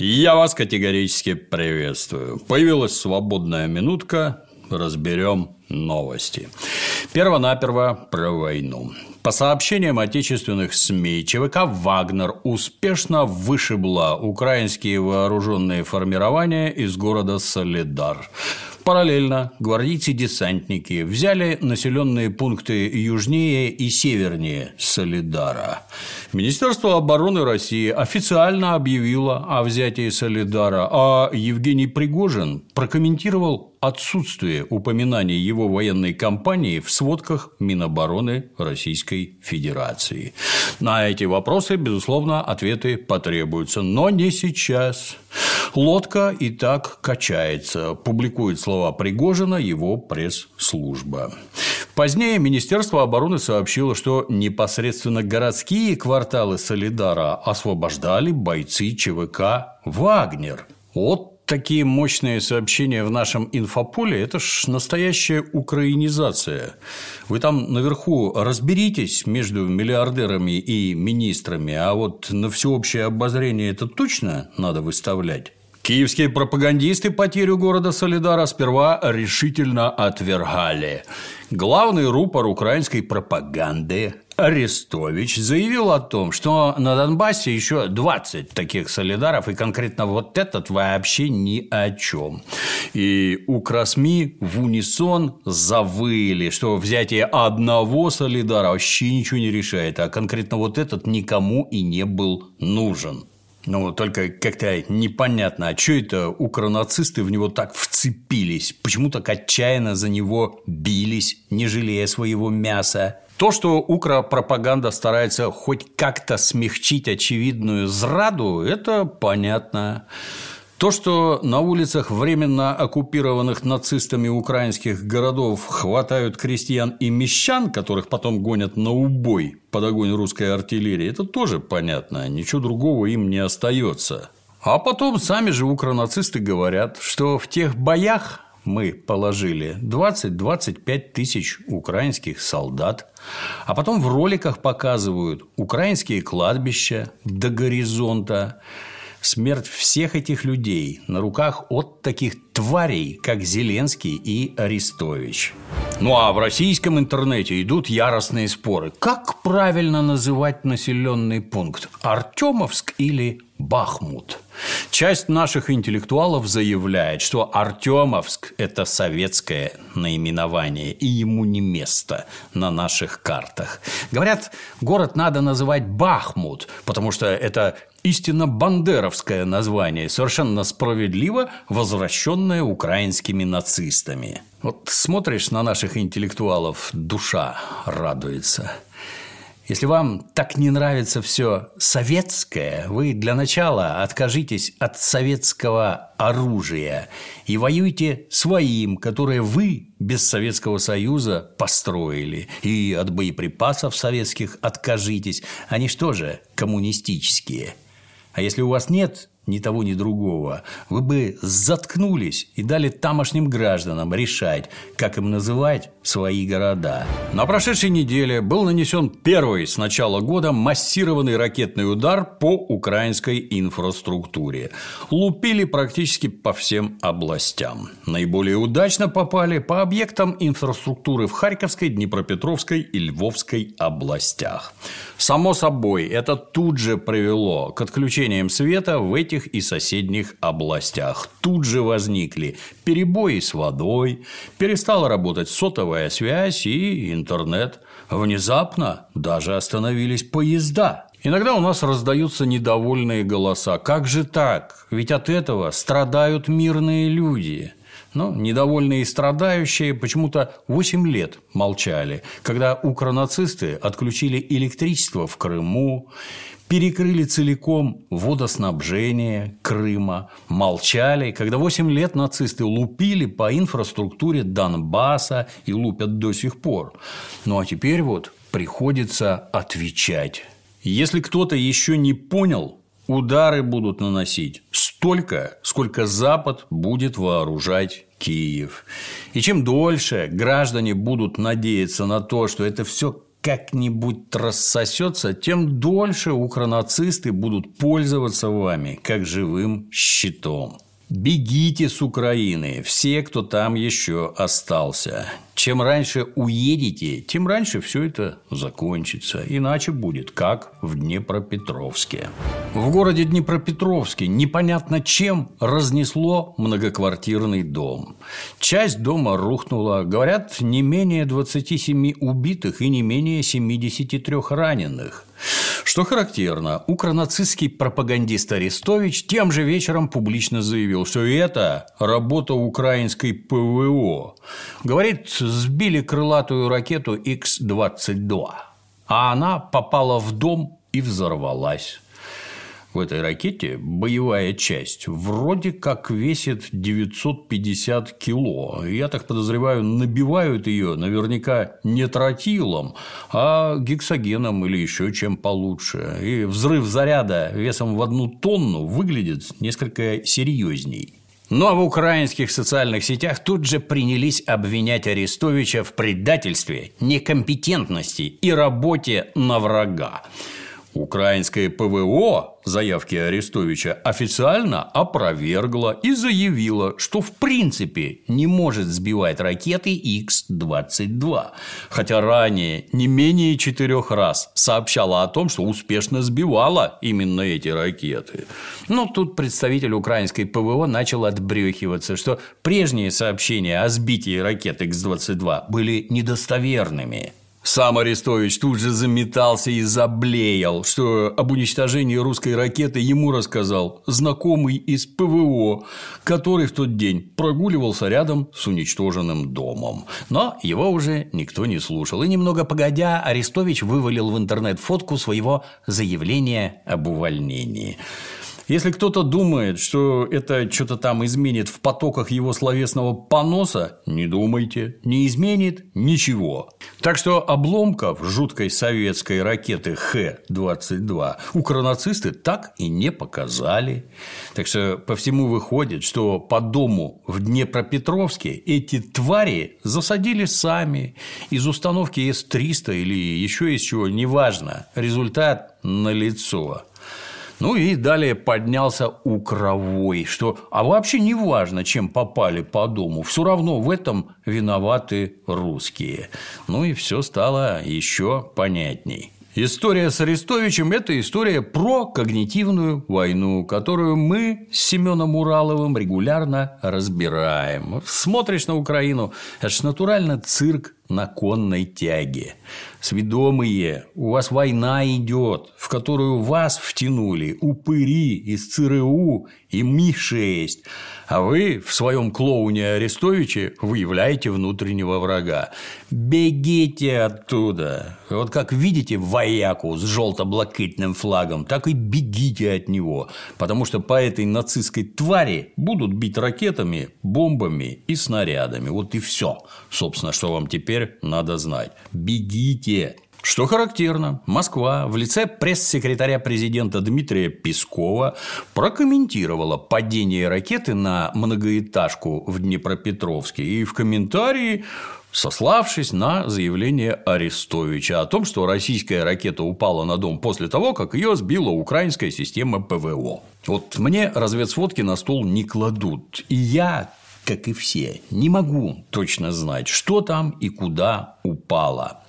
Я вас категорически приветствую. Появилась свободная минутка, разберем новости. Первонаперво про войну. По сообщениям отечественных СМИ, ЧВК «Вагнер» успешно вышибла украинские вооруженные формирования из города Солидар. Параллельно гвардейцы-десантники взяли населенные пункты южнее и севернее Солидара. Министерство обороны России официально объявило о взятии Солидара, а Евгений Пригожин прокомментировал отсутствие упоминаний его военной кампании в сводках Минобороны Российской Федерации. На эти вопросы, безусловно, ответы потребуются, но не сейчас. Лодка и так качается, публикует слова Пригожина его пресс-служба. Позднее Министерство обороны сообщило, что непосредственно городские кварталы Солидара освобождали бойцы ЧВК «Вагнер». Вот такие мощные сообщения в нашем инфополе – это ж настоящая украинизация. Вы там наверху разберитесь между миллиардерами и министрами, а вот на всеобщее обозрение это точно надо выставлять? Киевские пропагандисты потерю города Солидара сперва решительно отвергали. Главный рупор украинской пропаганды Арестович заявил о том, что на Донбассе еще 20 таких солидаров, и конкретно вот этот вообще ни о чем. И у Красми в унисон завыли, что взятие одного солидара вообще ничего не решает, а конкретно вот этот никому и не был нужен. Ну, только как-то непонятно, а что это укронацисты в него так вцепились? Почему так отчаянно за него бились, не жалея своего мяса? То, что укропропаганда старается хоть как-то смягчить очевидную зраду, это понятно. То, что на улицах временно оккупированных нацистами украинских городов хватают крестьян и мещан, которых потом гонят на убой под огонь русской артиллерии, это тоже понятно, ничего другого им не остается. А потом сами же укронацисты говорят, что в тех боях мы положили 20-25 тысяч украинских солдат, а потом в роликах показывают украинские кладбища до горизонта, смерть всех этих людей на руках от таких тварей, как Зеленский и Арестович. Ну а в российском интернете идут яростные споры. Как правильно называть населенный пункт? Артемовск или Бахмут? Часть наших интеллектуалов заявляет, что Артемовск – это советское наименование, и ему не место на наших картах. Говорят, город надо называть Бахмут, потому что это истинно бандеровское название, совершенно справедливо возвращенное украинскими нацистами. Вот смотришь на наших интеллектуалов, душа радуется – если вам так не нравится все советское, вы для начала откажитесь от советского оружия и воюйте своим, которое вы без Советского Союза построили. И от боеприпасов советских откажитесь. Они что же, коммунистические. А если у вас нет ни того, ни другого, вы бы заткнулись и дали тамошним гражданам решать, как им называть свои города. На прошедшей неделе был нанесен первый с начала года массированный ракетный удар по украинской инфраструктуре. Лупили практически по всем областям. Наиболее удачно попали по объектам инфраструктуры в Харьковской, Днепропетровской и Львовской областях. Само собой, это тут же привело к отключениям света в этих и соседних областях. Тут же возникли перебои с водой, перестала работать сотовая связь и интернет. Внезапно даже остановились поезда. Иногда у нас раздаются недовольные голоса. Как же так? Ведь от этого страдают мирные люди. Но недовольные и страдающие почему-то 8 лет молчали, когда укронацисты отключили электричество в Крыму, перекрыли целиком водоснабжение Крыма, молчали, когда 8 лет нацисты лупили по инфраструктуре Донбасса и лупят до сих пор. Ну а теперь вот приходится отвечать. Если кто-то еще не понял, удары будут наносить столько, сколько Запад будет вооружать Киев. И чем дольше граждане будут надеяться на то, что это все как-нибудь рассосется, тем дольше укронацисты будут пользоваться вами как живым щитом. Бегите с Украины, все, кто там еще остался. Чем раньше уедете, тем раньше все это закончится. Иначе будет, как в Днепропетровске. В городе Днепропетровске непонятно чем разнесло многоквартирный дом. Часть дома рухнула. Говорят, не менее 27 убитых и не менее 73 раненых. Что характерно, укронацистский пропагандист Арестович тем же вечером публично заявил, что это работа украинской ПВО. Говорит, сбили крылатую ракету Х-22, а она попала в дом и взорвалась в этой ракете боевая часть вроде как весит 950 кило. Я так подозреваю, набивают ее наверняка не тротилом, а гексогеном или еще чем получше. И взрыв заряда весом в одну тонну выглядит несколько серьезней. Ну а в украинских социальных сетях тут же принялись обвинять Арестовича в предательстве, некомпетентности и работе на врага. Украинское ПВО заявки Арестовича официально опровергла и заявила, что в принципе не может сбивать ракеты Х-22, хотя ранее не менее четырех раз сообщала о том, что успешно сбивала именно эти ракеты. Но тут представитель украинской ПВО начал отбрехиваться, что прежние сообщения о сбитии ракет Х-22 были недостоверными. Сам Арестович тут же заметался и заблеял, что об уничтожении русской ракеты ему рассказал знакомый из ПВО, который в тот день прогуливался рядом с уничтоженным домом. Но его уже никто не слушал. И немного погодя, Арестович вывалил в интернет фотку своего заявления об увольнении. Если кто-то думает, что это что-то там изменит в потоках его словесного поноса, не думайте, не изменит ничего. Так что обломков жуткой советской ракеты Х-22 укронацисты так и не показали. Так что по всему выходит, что по дому в Днепропетровске эти твари засадили сами из установки С-300 или еще из чего, неважно. Результат налицо. Ну и далее поднялся укровой, что а вообще не важно, чем попали по дому, все равно в этом виноваты русские. Ну и все стало еще понятней. История с Арестовичем – это история про когнитивную войну, которую мы с Семеном Ураловым регулярно разбираем. Смотришь на Украину – это же натурально цирк на конной тяге. Сведомые, у вас война идет, в которую вас втянули. Упыри из ЦРУ и Ми-6, а вы в своем клоуне Арестовиче выявляете внутреннего врага. Бегите оттуда. Вот как видите вояку с желто-блакитным флагом, так и бегите от него, потому что по этой нацистской твари будут бить ракетами, бомбами и снарядами. Вот и все, собственно, что вам теперь надо знать. Бегите. Что характерно, Москва в лице пресс-секретаря президента Дмитрия Пескова прокомментировала падение ракеты на многоэтажку в Днепропетровске и в комментарии сославшись на заявление Арестовича о том, что российская ракета упала на дом после того, как ее сбила украинская система ПВО. Вот мне разведсводки на стол не кладут, и я как и все, не могу точно знать, что там и куда упало.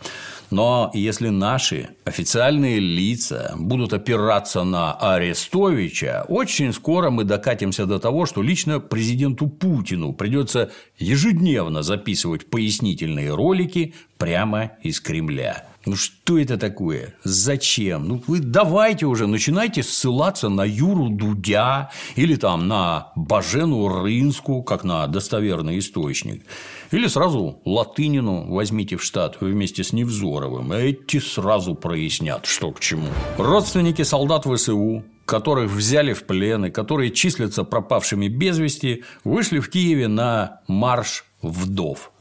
Но если наши официальные лица будут опираться на Арестовича, очень скоро мы докатимся до того, что лично президенту Путину придется ежедневно записывать пояснительные ролики прямо из Кремля. Ну что это такое? Зачем? Ну вы давайте уже начинайте ссылаться на Юру Дудя или там на Бажену Рынску, как на достоверный источник. Или сразу Латынину возьмите в штат вместе с Невзоровым. Эти сразу прояснят, что к чему. Родственники солдат ВСУ которых взяли в плен и которые числятся пропавшими без вести, вышли в Киеве на марш вдов.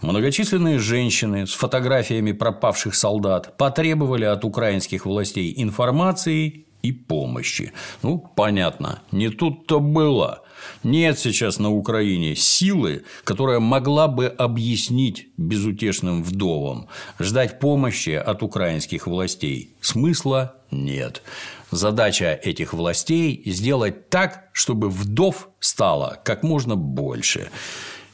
Многочисленные женщины с фотографиями пропавших солдат потребовали от украинских властей информации и помощи. Ну, понятно, не тут-то было. Нет сейчас на Украине силы, которая могла бы объяснить безутешным вдовам. Ждать помощи от украинских властей смысла нет. Задача этих властей – сделать так, чтобы вдов стало как можно больше.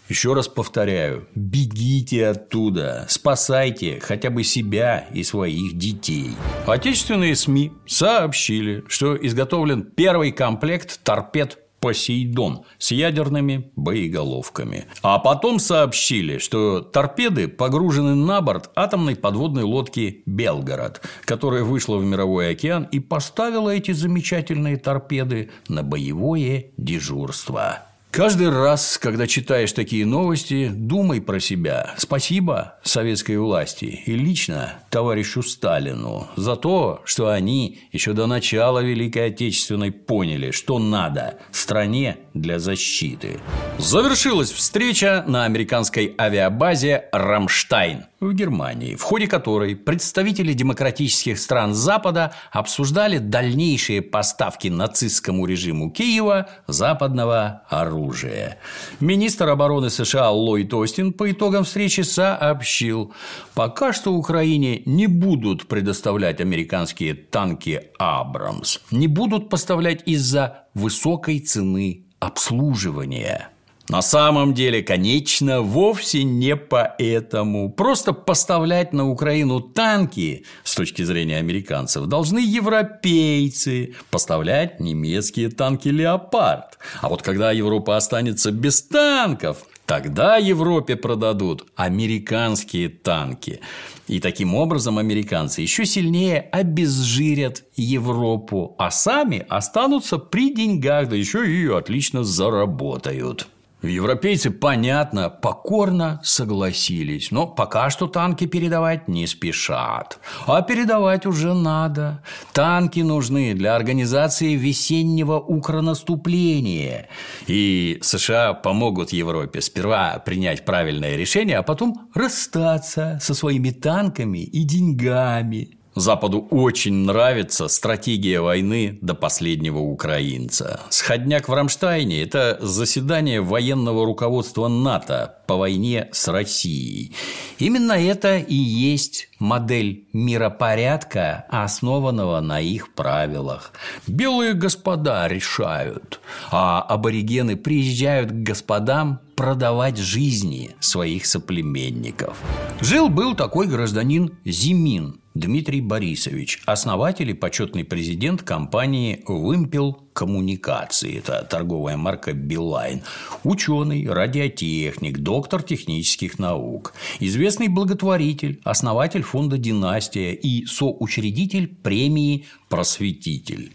Еще раз повторяю, бегите оттуда, спасайте хотя бы себя и своих детей. Отечественные СМИ сообщили, что изготовлен первый комплект торпед Посейдон с ядерными боеголовками. А потом сообщили, что торпеды погружены на борт атомной подводной лодки «Белгород», которая вышла в мировой океан и поставила эти замечательные торпеды на боевое дежурство. Каждый раз, когда читаешь такие новости, думай про себя. Спасибо советской власти и лично товарищу Сталину за то, что они еще до начала Великой Отечественной поняли, что надо стране для защиты. Завершилась встреча на американской авиабазе «Рамштайн» в Германии, в ходе которой представители демократических стран Запада обсуждали дальнейшие поставки нацистскому режиму Киева западного оружия. Министр обороны США Ллойд Остин по итогам встречи сообщил, пока что Украине не будут предоставлять американские танки «Абрамс», не будут поставлять из-за высокой цены обслуживания. На самом деле, конечно, вовсе не поэтому. Просто поставлять на Украину танки, с точки зрения американцев, должны европейцы поставлять немецкие танки «Леопард». А вот когда Европа останется без танков, Тогда Европе продадут американские танки. И таким образом американцы еще сильнее обезжирят Европу, а сами останутся при деньгах, да еще и отлично заработают. Европейцы, понятно, покорно согласились, но пока что танки передавать не спешат. А передавать уже надо. Танки нужны для организации весеннего укронаступления. И США помогут Европе сперва принять правильное решение, а потом расстаться со своими танками и деньгами. Западу очень нравится стратегия войны до последнего украинца. Сходняк в Рамштайне – это заседание военного руководства НАТО по войне с Россией. Именно это и есть модель миропорядка, основанного на их правилах. Белые господа решают, а аборигены приезжают к господам продавать жизни своих соплеменников. Жил-был такой гражданин Зимин Дмитрий Борисович, основатель и почетный президент компании «Вымпел коммуникации». Это торговая марка «Билайн». Ученый, радиотехник, доктор технических наук. Известный благотворитель, основатель фонда «Династия» и соучредитель премии «Просветитель».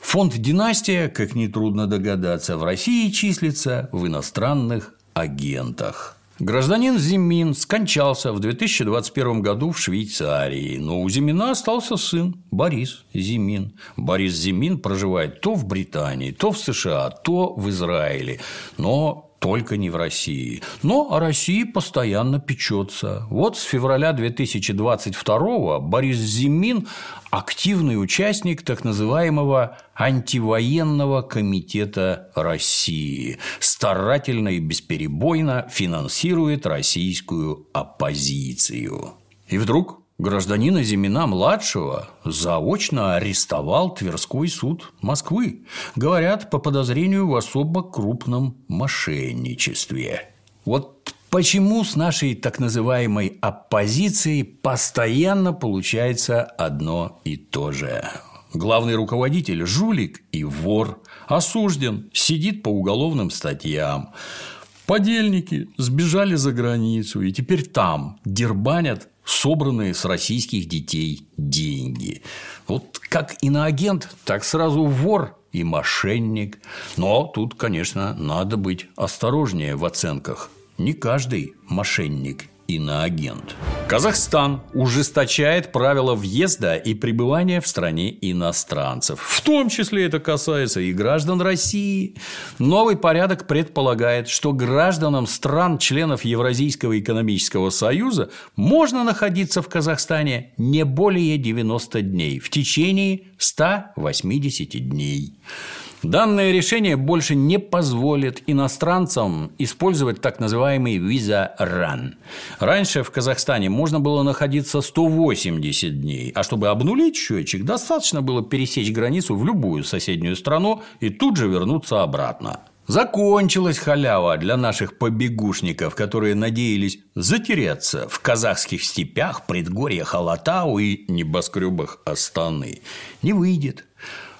Фонд «Династия», как нетрудно догадаться, в России числится в иностранных агентах. Гражданин Зимин скончался в 2021 году в Швейцарии, но у Зимина остался сын Борис Зимин. Борис Зимин проживает то в Британии, то в США, то в Израиле, но только не в России. Но о России постоянно печется. Вот с февраля 2022 Борис Зимин – активный участник так называемого антивоенного комитета России, старательно и бесперебойно финансирует российскую оппозицию. И вдруг Гражданина Зимина-младшего заочно арестовал Тверской суд Москвы. Говорят, по подозрению в особо крупном мошенничестве. Вот почему с нашей так называемой оппозицией постоянно получается одно и то же. Главный руководитель – жулик и вор, осужден, сидит по уголовным статьям. Подельники сбежали за границу и теперь там дербанят собранные с российских детей деньги. Вот как иноагент, так сразу вор и мошенник. Но тут, конечно, надо быть осторожнее в оценках. Не каждый мошенник иноагент. Казахстан ужесточает правила въезда и пребывания в стране иностранцев. В том числе это касается и граждан России. Новый порядок предполагает, что гражданам стран, членов Евразийского экономического союза, можно находиться в Казахстане не более 90 дней в течение 180 дней. Данное решение больше не позволит иностранцам использовать так называемый виза ран. Раньше в Казахстане можно было находиться 180 дней, а чтобы обнулить счетчик, достаточно было пересечь границу в любую соседнюю страну и тут же вернуться обратно. Закончилась халява для наших побегушников, которые надеялись затеряться в казахских степях, предгорьях Алатау и небоскребах Астаны. Не выйдет.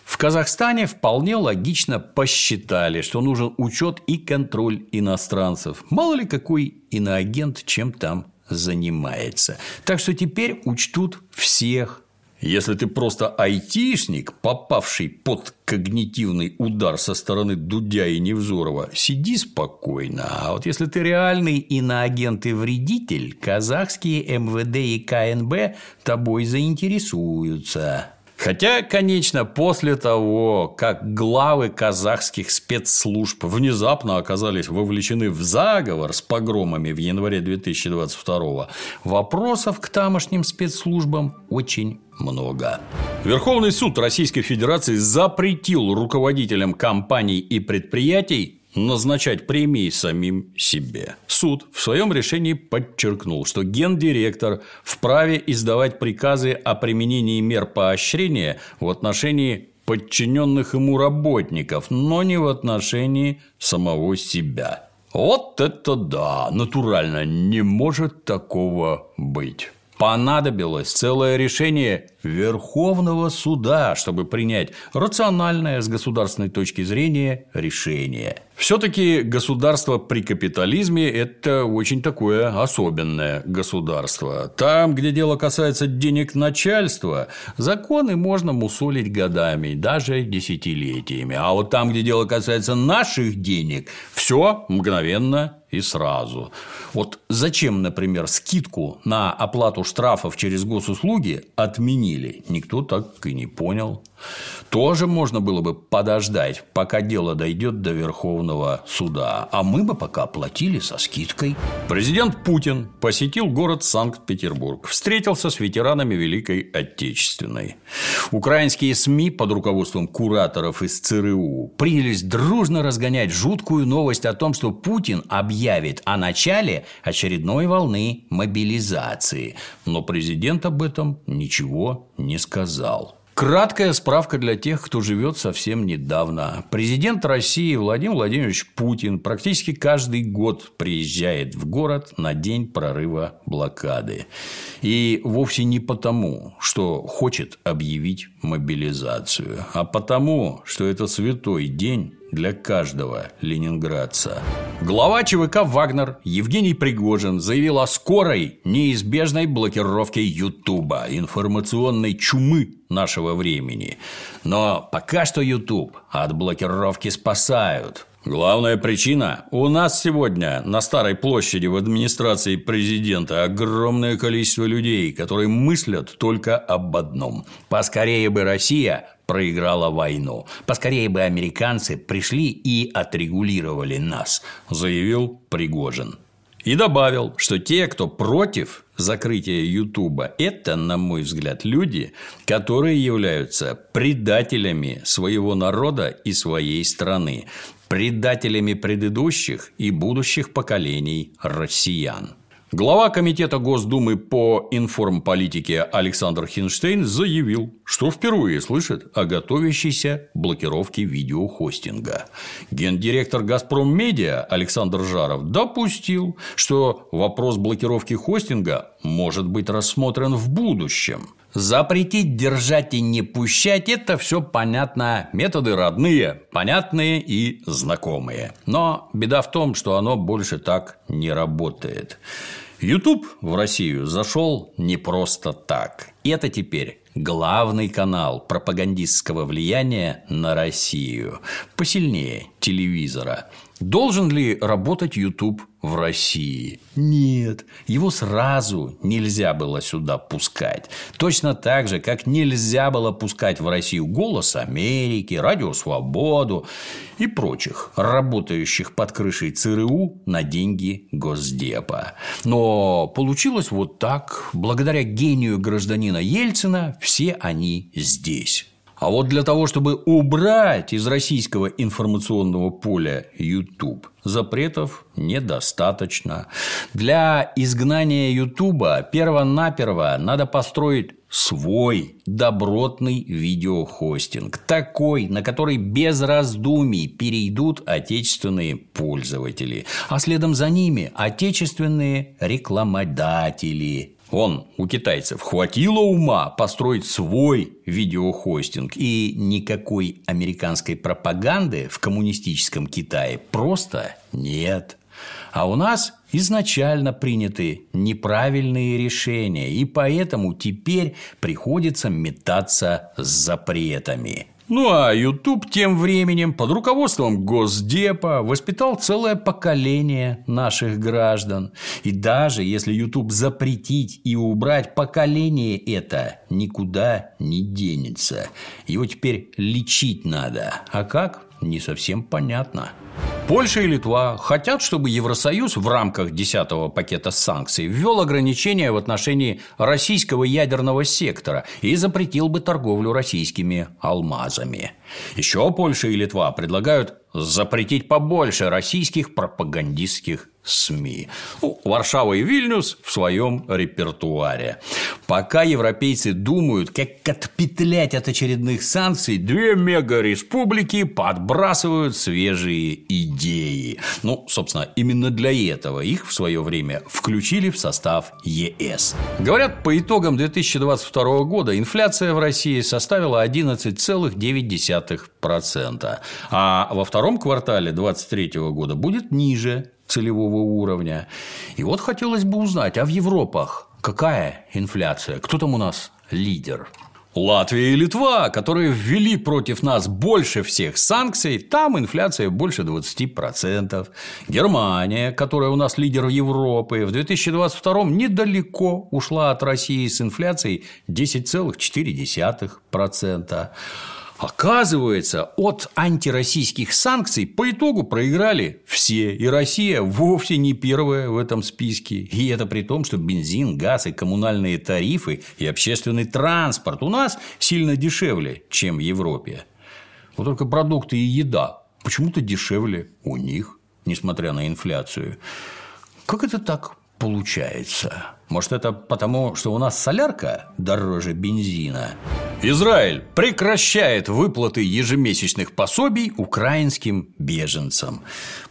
В Казахстане вполне логично посчитали, что нужен учет и контроль иностранцев. Мало ли какой иноагент чем там занимается. Так что теперь учтут всех. Если ты просто айтишник, попавший под когнитивный удар со стороны Дудя и Невзорова, сиди спокойно. А вот если ты реальный иноагент и вредитель, казахские МВД и КНБ тобой заинтересуются. Хотя, конечно, после того, как главы казахских спецслужб внезапно оказались вовлечены в заговор с погромами в январе 2022 вопросов к тамошним спецслужбам очень много. Верховный суд Российской Федерации запретил руководителям компаний и предприятий назначать премии самим себе. Суд в своем решении подчеркнул, что гендиректор вправе издавать приказы о применении мер поощрения в отношении подчиненных ему работников, но не в отношении самого себя. Вот это да, натурально, не может такого быть понадобилось целое решение Верховного суда, чтобы принять рациональное с государственной точки зрения решение. Все-таки государство при капитализме – это очень такое особенное государство. Там, где дело касается денег начальства, законы можно мусолить годами, даже десятилетиями. А вот там, где дело касается наших денег, все мгновенно и сразу. Вот зачем, например, скидку на оплату штрафов через госуслуги отменили, никто так и не понял. Тоже можно было бы подождать, пока дело дойдет до Верховного суда, а мы бы пока платили со скидкой. Президент Путин посетил город Санкт-Петербург, встретился с ветеранами Великой Отечественной. Украинские СМИ под руководством кураторов из ЦРУ принялись дружно разгонять жуткую новость о том, что Путин объявит о начале очередной волны мобилизации. Но президент об этом ничего не сказал. Краткая справка для тех, кто живет совсем недавно. Президент России Владимир Владимирович Путин практически каждый год приезжает в город на день прорыва блокады. И вовсе не потому, что хочет объявить мобилизацию, а потому, что это святой день для каждого ленинградца. Глава ЧВК «Вагнер» Евгений Пригожин заявил о скорой, неизбежной блокировке Ютуба, информационной чумы нашего времени. Но пока что Ютуб от блокировки спасают. Главная причина – у нас сегодня на Старой площади в администрации президента огромное количество людей, которые мыслят только об одном – поскорее бы Россия проиграла войну. Поскорее бы американцы пришли и отрегулировали нас, заявил Пригожин. И добавил, что те, кто против закрытия Ютуба, это, на мой взгляд, люди, которые являются предателями своего народа и своей страны, предателями предыдущих и будущих поколений россиян. Глава Комитета Госдумы по информполитике Александр Хинштейн заявил, что впервые слышит о готовящейся блокировке видеохостинга. Гендиректор «Газпром Медиа» Александр Жаров допустил, что вопрос блокировки хостинга может быть рассмотрен в будущем. Запретить, держать и не пущать – это все понятно. Методы родные, понятные и знакомые. Но беда в том, что оно больше так не работает. YouTube в Россию зашел не просто так. Это теперь главный канал пропагандистского влияния на Россию. Посильнее, телевизора. Должен ли работать YouTube в России? Нет, его сразу нельзя было сюда пускать. Точно так же, как нельзя было пускать в Россию «Голос Америки», «Радио Свободу» и прочих, работающих под крышей ЦРУ на деньги Госдепа. Но получилось вот так. Благодаря гению гражданина Ельцина все они здесь. А вот для того, чтобы убрать из российского информационного поля YouTube, запретов недостаточно. Для изгнания YouTube перво-наперво надо построить свой добротный видеохостинг, такой, на который без раздумий перейдут отечественные пользователи, а следом за ними отечественные рекламодатели, он у китайцев хватило ума построить свой видеохостинг, и никакой американской пропаганды в коммунистическом Китае просто нет. А у нас изначально приняты неправильные решения, и поэтому теперь приходится метаться с запретами. Ну а YouTube тем временем под руководством Госдепа воспитал целое поколение наших граждан. И даже если YouTube запретить и убрать, поколение это никуда не денется. Его теперь лечить надо. А как? Не совсем понятно. Польша и Литва хотят, чтобы Евросоюз в рамках 10 пакета санкций ввел ограничения в отношении российского ядерного сектора и запретил бы торговлю российскими алмазами. Еще Польша и Литва предлагают запретить побольше российских пропагандистских СМИ. Ну, Варшава и Вильнюс в своем репертуаре. Пока европейцы думают, как отпетлять от очередных санкций, две мега-республики подбрасывают свежие идеи. Ну, собственно, именно для этого их в свое время включили в состав ЕС. Говорят, по итогам 2022 года инфляция в России составила 11,9%, а во втором квартале 2023 года будет ниже целевого уровня. И вот хотелось бы узнать, а в Европах какая инфляция? Кто там у нас лидер? Латвия и Литва, которые ввели против нас больше всех санкций, там инфляция больше 20%. Германия, которая у нас лидер Европы, в 2022 недалеко ушла от России с инфляцией 10,4%. Оказывается, от антироссийских санкций по итогу проиграли все, и Россия вовсе не первая в этом списке. И это при том, что бензин, газ и коммунальные тарифы и общественный транспорт у нас сильно дешевле, чем в Европе. Вот только продукты и еда почему-то дешевле у них, несмотря на инфляцию. Как это так получается? Может, это потому, что у нас солярка дороже бензина? Израиль прекращает выплаты ежемесячных пособий украинским беженцам.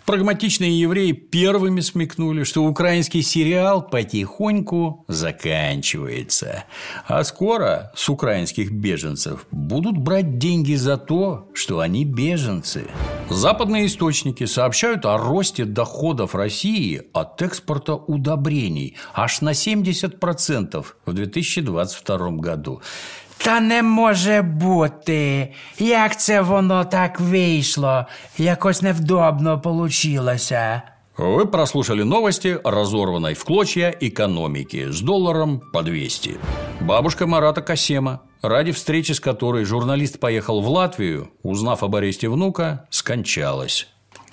Прагматичные евреи первыми смекнули, что украинский сериал потихоньку заканчивается. А скоро с украинских беженцев будут брать деньги за то, что они беженцы. Западные источники сообщают о росте доходов России от экспорта удобрений аж на 70% в 2022 году. Та не може бути. Як це воно так вийшло? Якось невдобно получилося. Вы прослушали новости разорванной в клочья экономики с долларом по 200. Бабушка Марата Касема, ради встречи с которой журналист поехал в Латвию, узнав об аресте внука, скончалась.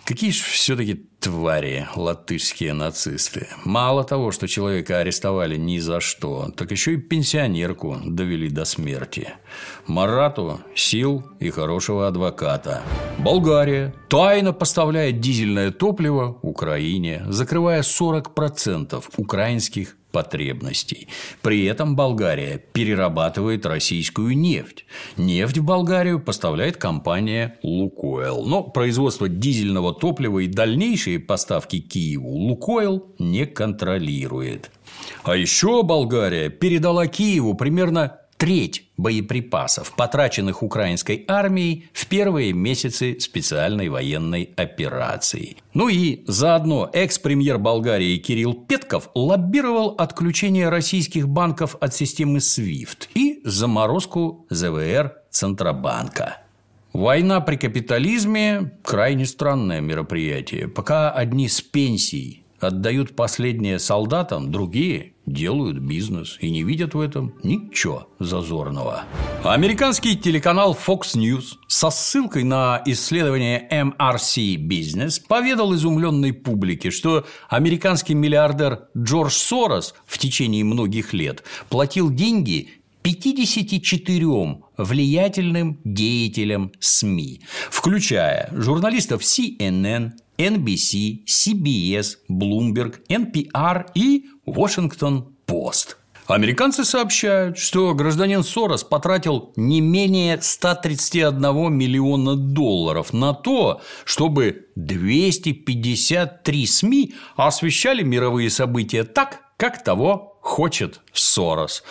Какие же все-таки твари латышские нацисты. Мало того, что человека арестовали ни за что, так еще и пенсионерку довели до смерти. Марату сил и хорошего адвоката. Болгария тайно поставляет дизельное топливо Украине, закрывая 40% украинских потребностей. При этом Болгария перерабатывает российскую нефть. Нефть в Болгарию поставляет компания «Лукойл». Но производство дизельного топлива и дальнейшие поставки Киеву «Лукойл» не контролирует. А еще Болгария передала Киеву примерно треть боеприпасов, потраченных украинской армией в первые месяцы специальной военной операции. Ну и заодно экс-премьер Болгарии Кирилл Петков лоббировал отключение российских банков от системы SWIFT и заморозку ЗВР Центробанка. Война при капитализме – крайне странное мероприятие. Пока одни с пенсий отдают последнее солдатам, другие делают бизнес и не видят в этом ничего зазорного. Американский телеканал Fox News со ссылкой на исследование MRC Business поведал изумленной публике, что американский миллиардер Джордж Сорос в течение многих лет платил деньги 54 влиятельным деятелям СМИ, включая журналистов CNN, NBC, CBS, Bloomberg, NPR и Washington Post. Американцы сообщают, что гражданин Сорос потратил не менее 131 миллиона долларов на то, чтобы 253 СМИ освещали мировые события так, как того хочет Сорос.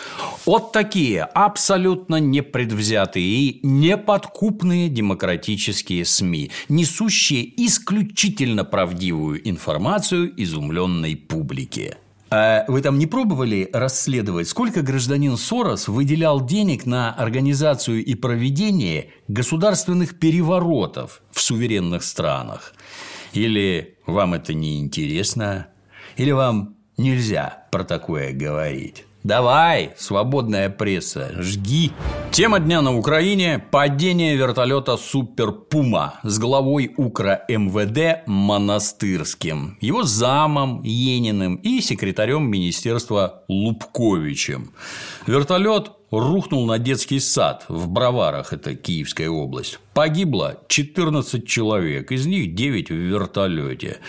Вот такие абсолютно непредвзятые и неподкупные демократические СМИ, несущие исключительно правдивую информацию изумленной публике. А вы там не пробовали расследовать, сколько гражданин Сорос выделял денег на организацию и проведение государственных переворотов в суверенных странах? Или вам это не интересно? Или вам нельзя про такое говорить? Давай, свободная пресса, жги. Тема дня на Украине – падение вертолета «Супер Пума» с главой Укра МВД Монастырским, его замом Ениным и секретарем министерства Лубковичем. Вертолет рухнул на детский сад в Броварах, это Киевская область. Погибло 14 человек, из них 9 в вертолете.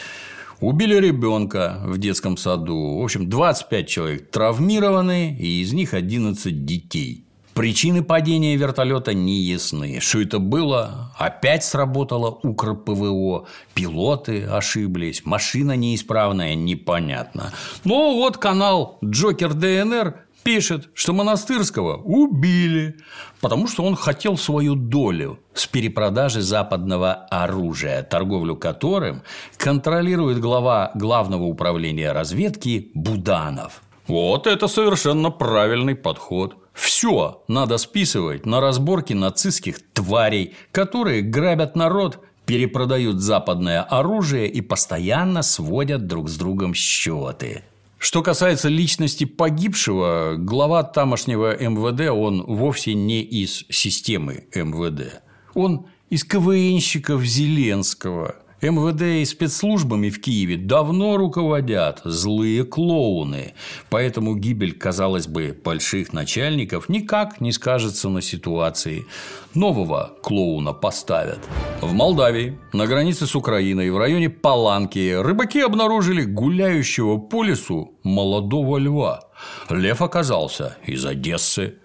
Убили ребенка в детском саду. В общем, 25 человек травмированы, и из них 11 детей. Причины падения вертолета не ясны. Что это было? Опять сработало УКРПВО, пилоты ошиблись, машина неисправная, непонятно. Но вот канал Джокер ДНР пишет, что Монастырского убили, потому что он хотел свою долю с перепродажи западного оружия, торговлю которым контролирует глава Главного управления разведки Буданов. Вот это совершенно правильный подход. Все надо списывать на разборки нацистских тварей, которые грабят народ, перепродают западное оружие и постоянно сводят друг с другом счеты. Что касается личности погибшего, глава тамошнего МВД, он вовсе не из системы МВД. Он из КВНщиков Зеленского. МВД и спецслужбами в Киеве давно руководят злые клоуны, поэтому гибель, казалось бы, больших начальников никак не скажется на ситуации. Нового клоуна поставят. В Молдавии, на границе с Украиной, в районе Паланки, рыбаки обнаружили гуляющего по лесу молодого льва. Лев оказался из Одессы.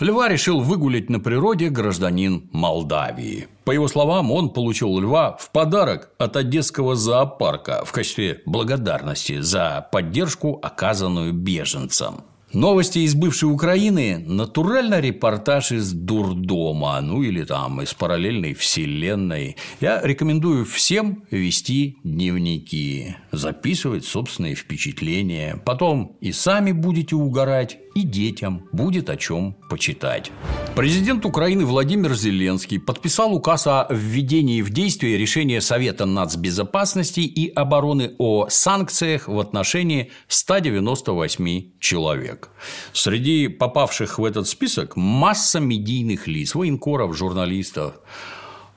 Льва решил выгулять на природе гражданин Молдавии. По его словам, он получил льва в подарок от Одесского зоопарка в качестве благодарности за поддержку, оказанную беженцам. Новости из бывшей Украины – натурально репортаж из дурдома, ну или там из параллельной вселенной. Я рекомендую всем вести дневники, записывать собственные впечатления. Потом и сами будете угорать, и детям будет о чем почитать. Президент Украины Владимир Зеленский подписал указ о введении в действие решения Совета нацбезопасности и обороны о санкциях в отношении 198 человек. Среди попавших в этот список масса медийных лиц, военкоров, журналистов.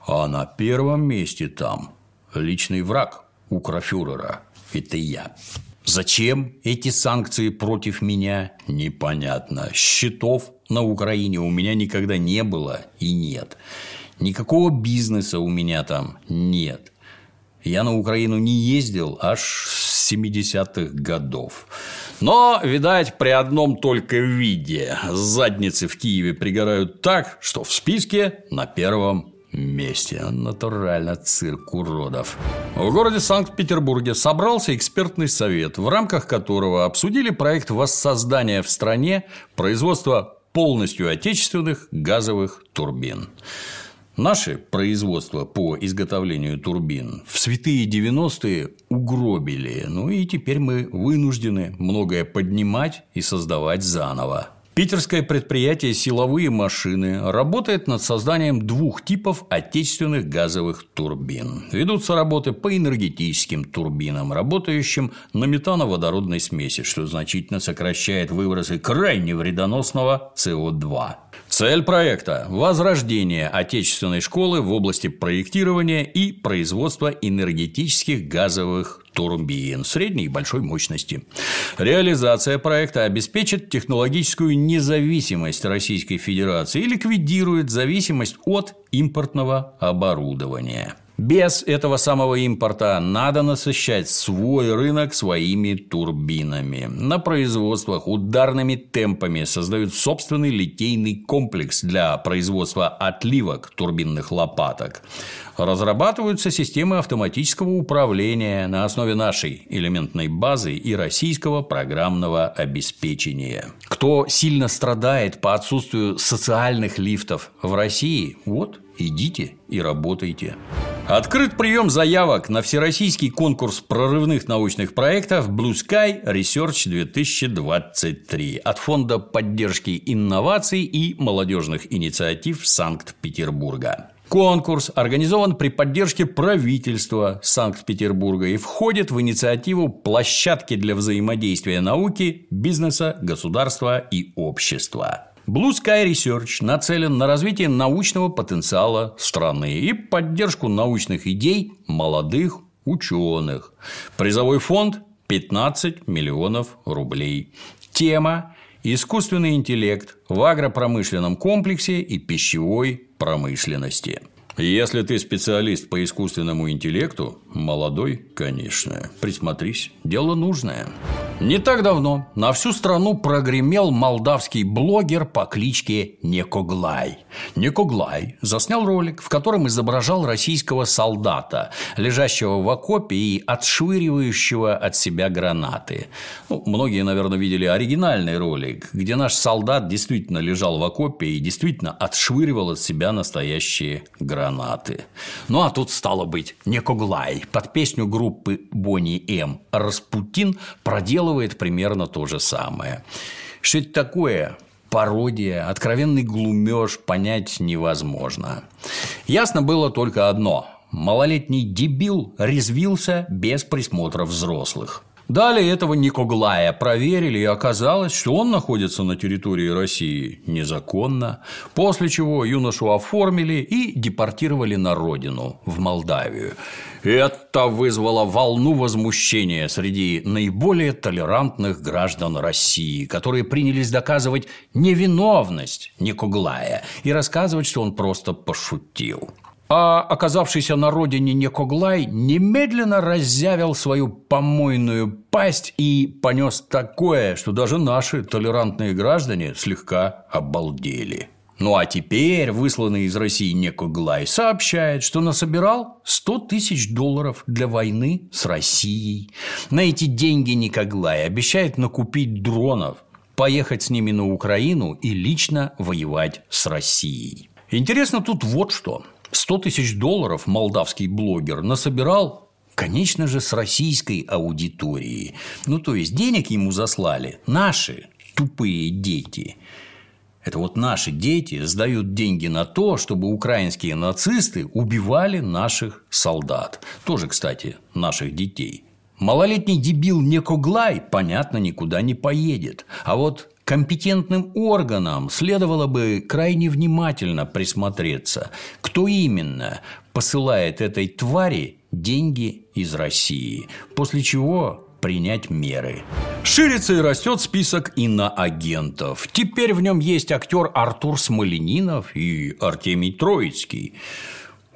А на первом месте там личный враг Укрофюрера – это я. Зачем эти санкции против меня, непонятно. Счетов на Украине у меня никогда не было и нет. Никакого бизнеса у меня там нет. Я на Украину не ездил аж с 70-х годов. Но, видать, при одном только виде задницы в Киеве пригорают так, что в списке на первом месте. Натурально цирк уродов. В городе Санкт-Петербурге собрался экспертный совет, в рамках которого обсудили проект воссоздания в стране производства полностью отечественных газовых турбин. Наше производство по изготовлению турбин в святые 90-е угробили, ну и теперь мы вынуждены многое поднимать и создавать заново. Питерское предприятие «Силовые машины» работает над созданием двух типов отечественных газовых турбин. Ведутся работы по энергетическим турбинам, работающим на метановодородной смеси, что значительно сокращает выбросы крайне вредоносного СО2. Цель проекта – возрождение отечественной школы в области проектирования и производства энергетических газовых турбин средней и большой мощности. Реализация проекта обеспечит технологическую независимость Российской Федерации и ликвидирует зависимость от импортного оборудования. Без этого самого импорта надо насыщать свой рынок своими турбинами. На производствах ударными темпами создают собственный литейный комплекс для производства отливок турбинных лопаток. Разрабатываются системы автоматического управления на основе нашей элементной базы и российского программного обеспечения. Кто сильно страдает по отсутствию социальных лифтов в России, вот идите и работайте. Открыт прием заявок на всероссийский конкурс прорывных научных проектов Blue Sky Research 2023 от Фонда поддержки инноваций и молодежных инициатив Санкт-Петербурга. Конкурс организован при поддержке правительства Санкт-Петербурга и входит в инициативу площадки для взаимодействия науки, бизнеса, государства и общества. Blue Sky Research нацелен на развитие научного потенциала страны и поддержку научных идей молодых ученых. Призовой фонд – 15 миллионов рублей. Тема – искусственный интеллект в агропромышленном комплексе и пищевой промышленности. Если ты специалист по искусственному интеллекту, молодой, конечно, присмотрись, дело нужное. Не так давно на всю страну прогремел молдавский блогер по кличке Некоглай. Некоглай заснял ролик, в котором изображал российского солдата, лежащего в окопе и отшвыривающего от себя гранаты. Ну, многие, наверное, видели оригинальный ролик, где наш солдат действительно лежал в окопе и действительно отшвыривал от себя настоящие гранаты. Ну а тут стало быть Некоглай под песню группы Бонни М. Распутин проделывает примерно то же самое. Что это такое? Пародия, откровенный глумеж понять невозможно. Ясно было только одно – малолетний дебил резвился без присмотра взрослых. Далее этого Никоглая проверили, и оказалось, что он находится на территории России незаконно, после чего юношу оформили и депортировали на родину, в Молдавию. Это вызвало волну возмущения среди наиболее толерантных граждан России, которые принялись доказывать невиновность Никоглая и рассказывать, что он просто пошутил. А оказавшийся на родине Некоглай немедленно разъявил свою помойную пасть и понес такое, что даже наши толерантные граждане слегка обалдели. Ну а теперь высланный из России Некоглай сообщает, что насобирал 100 тысяч долларов для войны с Россией. На эти деньги Некоглай обещает накупить дронов, поехать с ними на Украину и лично воевать с Россией. Интересно тут вот что – 100 тысяч долларов молдавский блогер насобирал конечно же, с российской аудитории. Ну, то есть, денег ему заслали наши тупые дети. Это вот наши дети сдают деньги на то, чтобы украинские нацисты убивали наших солдат. Тоже, кстати, наших детей. Малолетний дебил Некоглай, понятно, никуда не поедет. А вот компетентным органам следовало бы крайне внимательно присмотреться, кто именно посылает этой твари деньги из России, после чего принять меры. Ширится и растет список иноагентов. Теперь в нем есть актер Артур Смоленинов и Артемий Троицкий.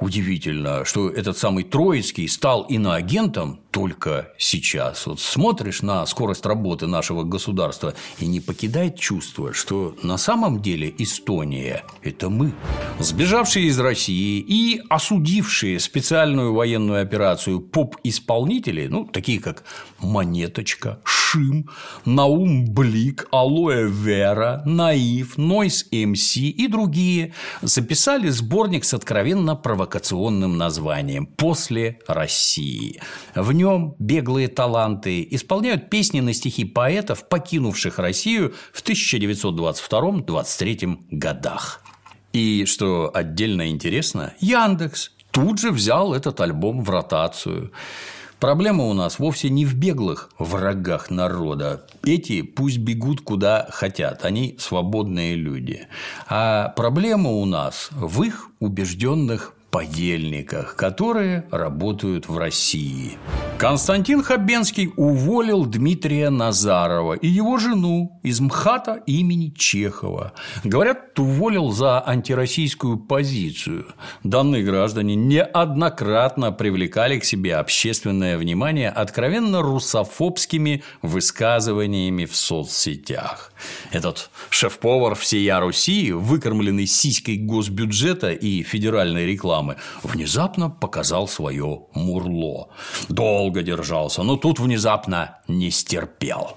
Удивительно, что этот самый Троицкий стал иноагентом только сейчас. Вот смотришь на скорость работы нашего государства и не покидает чувство, что на самом деле Эстония – это мы. Сбежавшие из России и осудившие специальную военную операцию поп-исполнители, ну, такие как Монеточка, Шим, Наум Блик, Алоэ Вера, Наив, Нойс МС и другие записали сборник с откровенно провокационным названием «После России». В нем беглые таланты исполняют песни на стихи поэтов, покинувших Россию в 1922-23 годах. И что отдельно интересно, Яндекс тут же взял этот альбом в ротацию. Проблема у нас вовсе не в беглых врагах народа. Эти пусть бегут куда хотят, они свободные люди. А проблема у нас в их убежденных подельниках, которые работают в России. Константин Хабенский уволил Дмитрия Назарова и его жену из МХАТа имени Чехова. Говорят, уволил за антироссийскую позицию. Данные граждане неоднократно привлекали к себе общественное внимание откровенно русофобскими высказываниями в соцсетях. Этот шеф-повар всея Руси, выкормленный сиськой госбюджета и федеральной рекламы, рекламы, внезапно показал свое мурло. Долго держался, но тут внезапно не стерпел.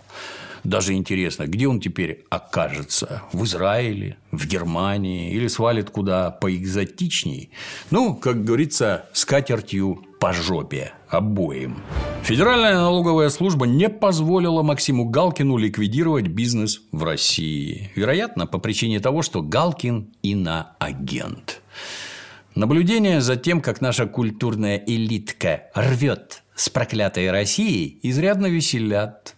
Даже интересно, где он теперь окажется? В Израиле, в Германии или свалит куда поэкзотичней? Ну, как говорится, с катертью по жопе обоим. Федеральная налоговая служба не позволила Максиму Галкину ликвидировать бизнес в России. Вероятно, по причине того, что Галкин иноагент. Наблюдение за тем, как наша культурная элитка рвет с проклятой Россией, изрядно веселят.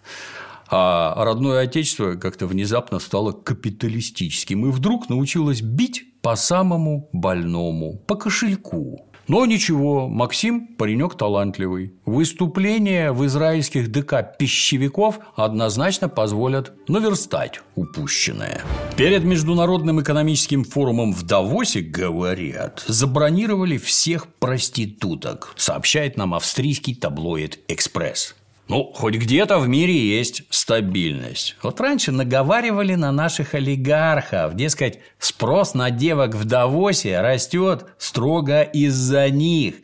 А родное отечество как-то внезапно стало капиталистическим и вдруг научилось бить по самому больному, по кошельку. Но ничего, Максим паренек талантливый. Выступления в израильских ДК пищевиков однозначно позволят наверстать упущенное. Перед Международным экономическим форумом в Давосе, говорят, забронировали всех проституток, сообщает нам австрийский таблоид «Экспресс». Ну, хоть где-то в мире есть стабильность. Вот раньше наговаривали на наших олигархов. Дескать, спрос на девок в Давосе растет строго из-за них.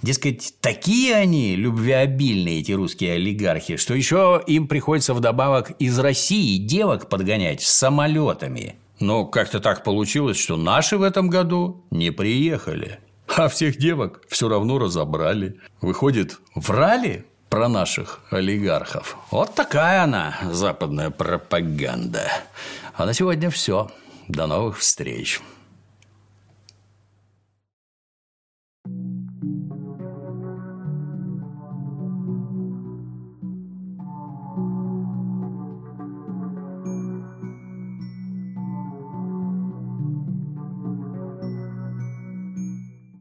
Дескать, такие они любвеобильные, эти русские олигархи, что еще им приходится вдобавок из России девок подгонять с самолетами. Но как-то так получилось, что наши в этом году не приехали. А всех девок все равно разобрали. Выходит, врали про наших олигархов. Вот такая она, западная пропаганда. А на сегодня все. До новых встреч.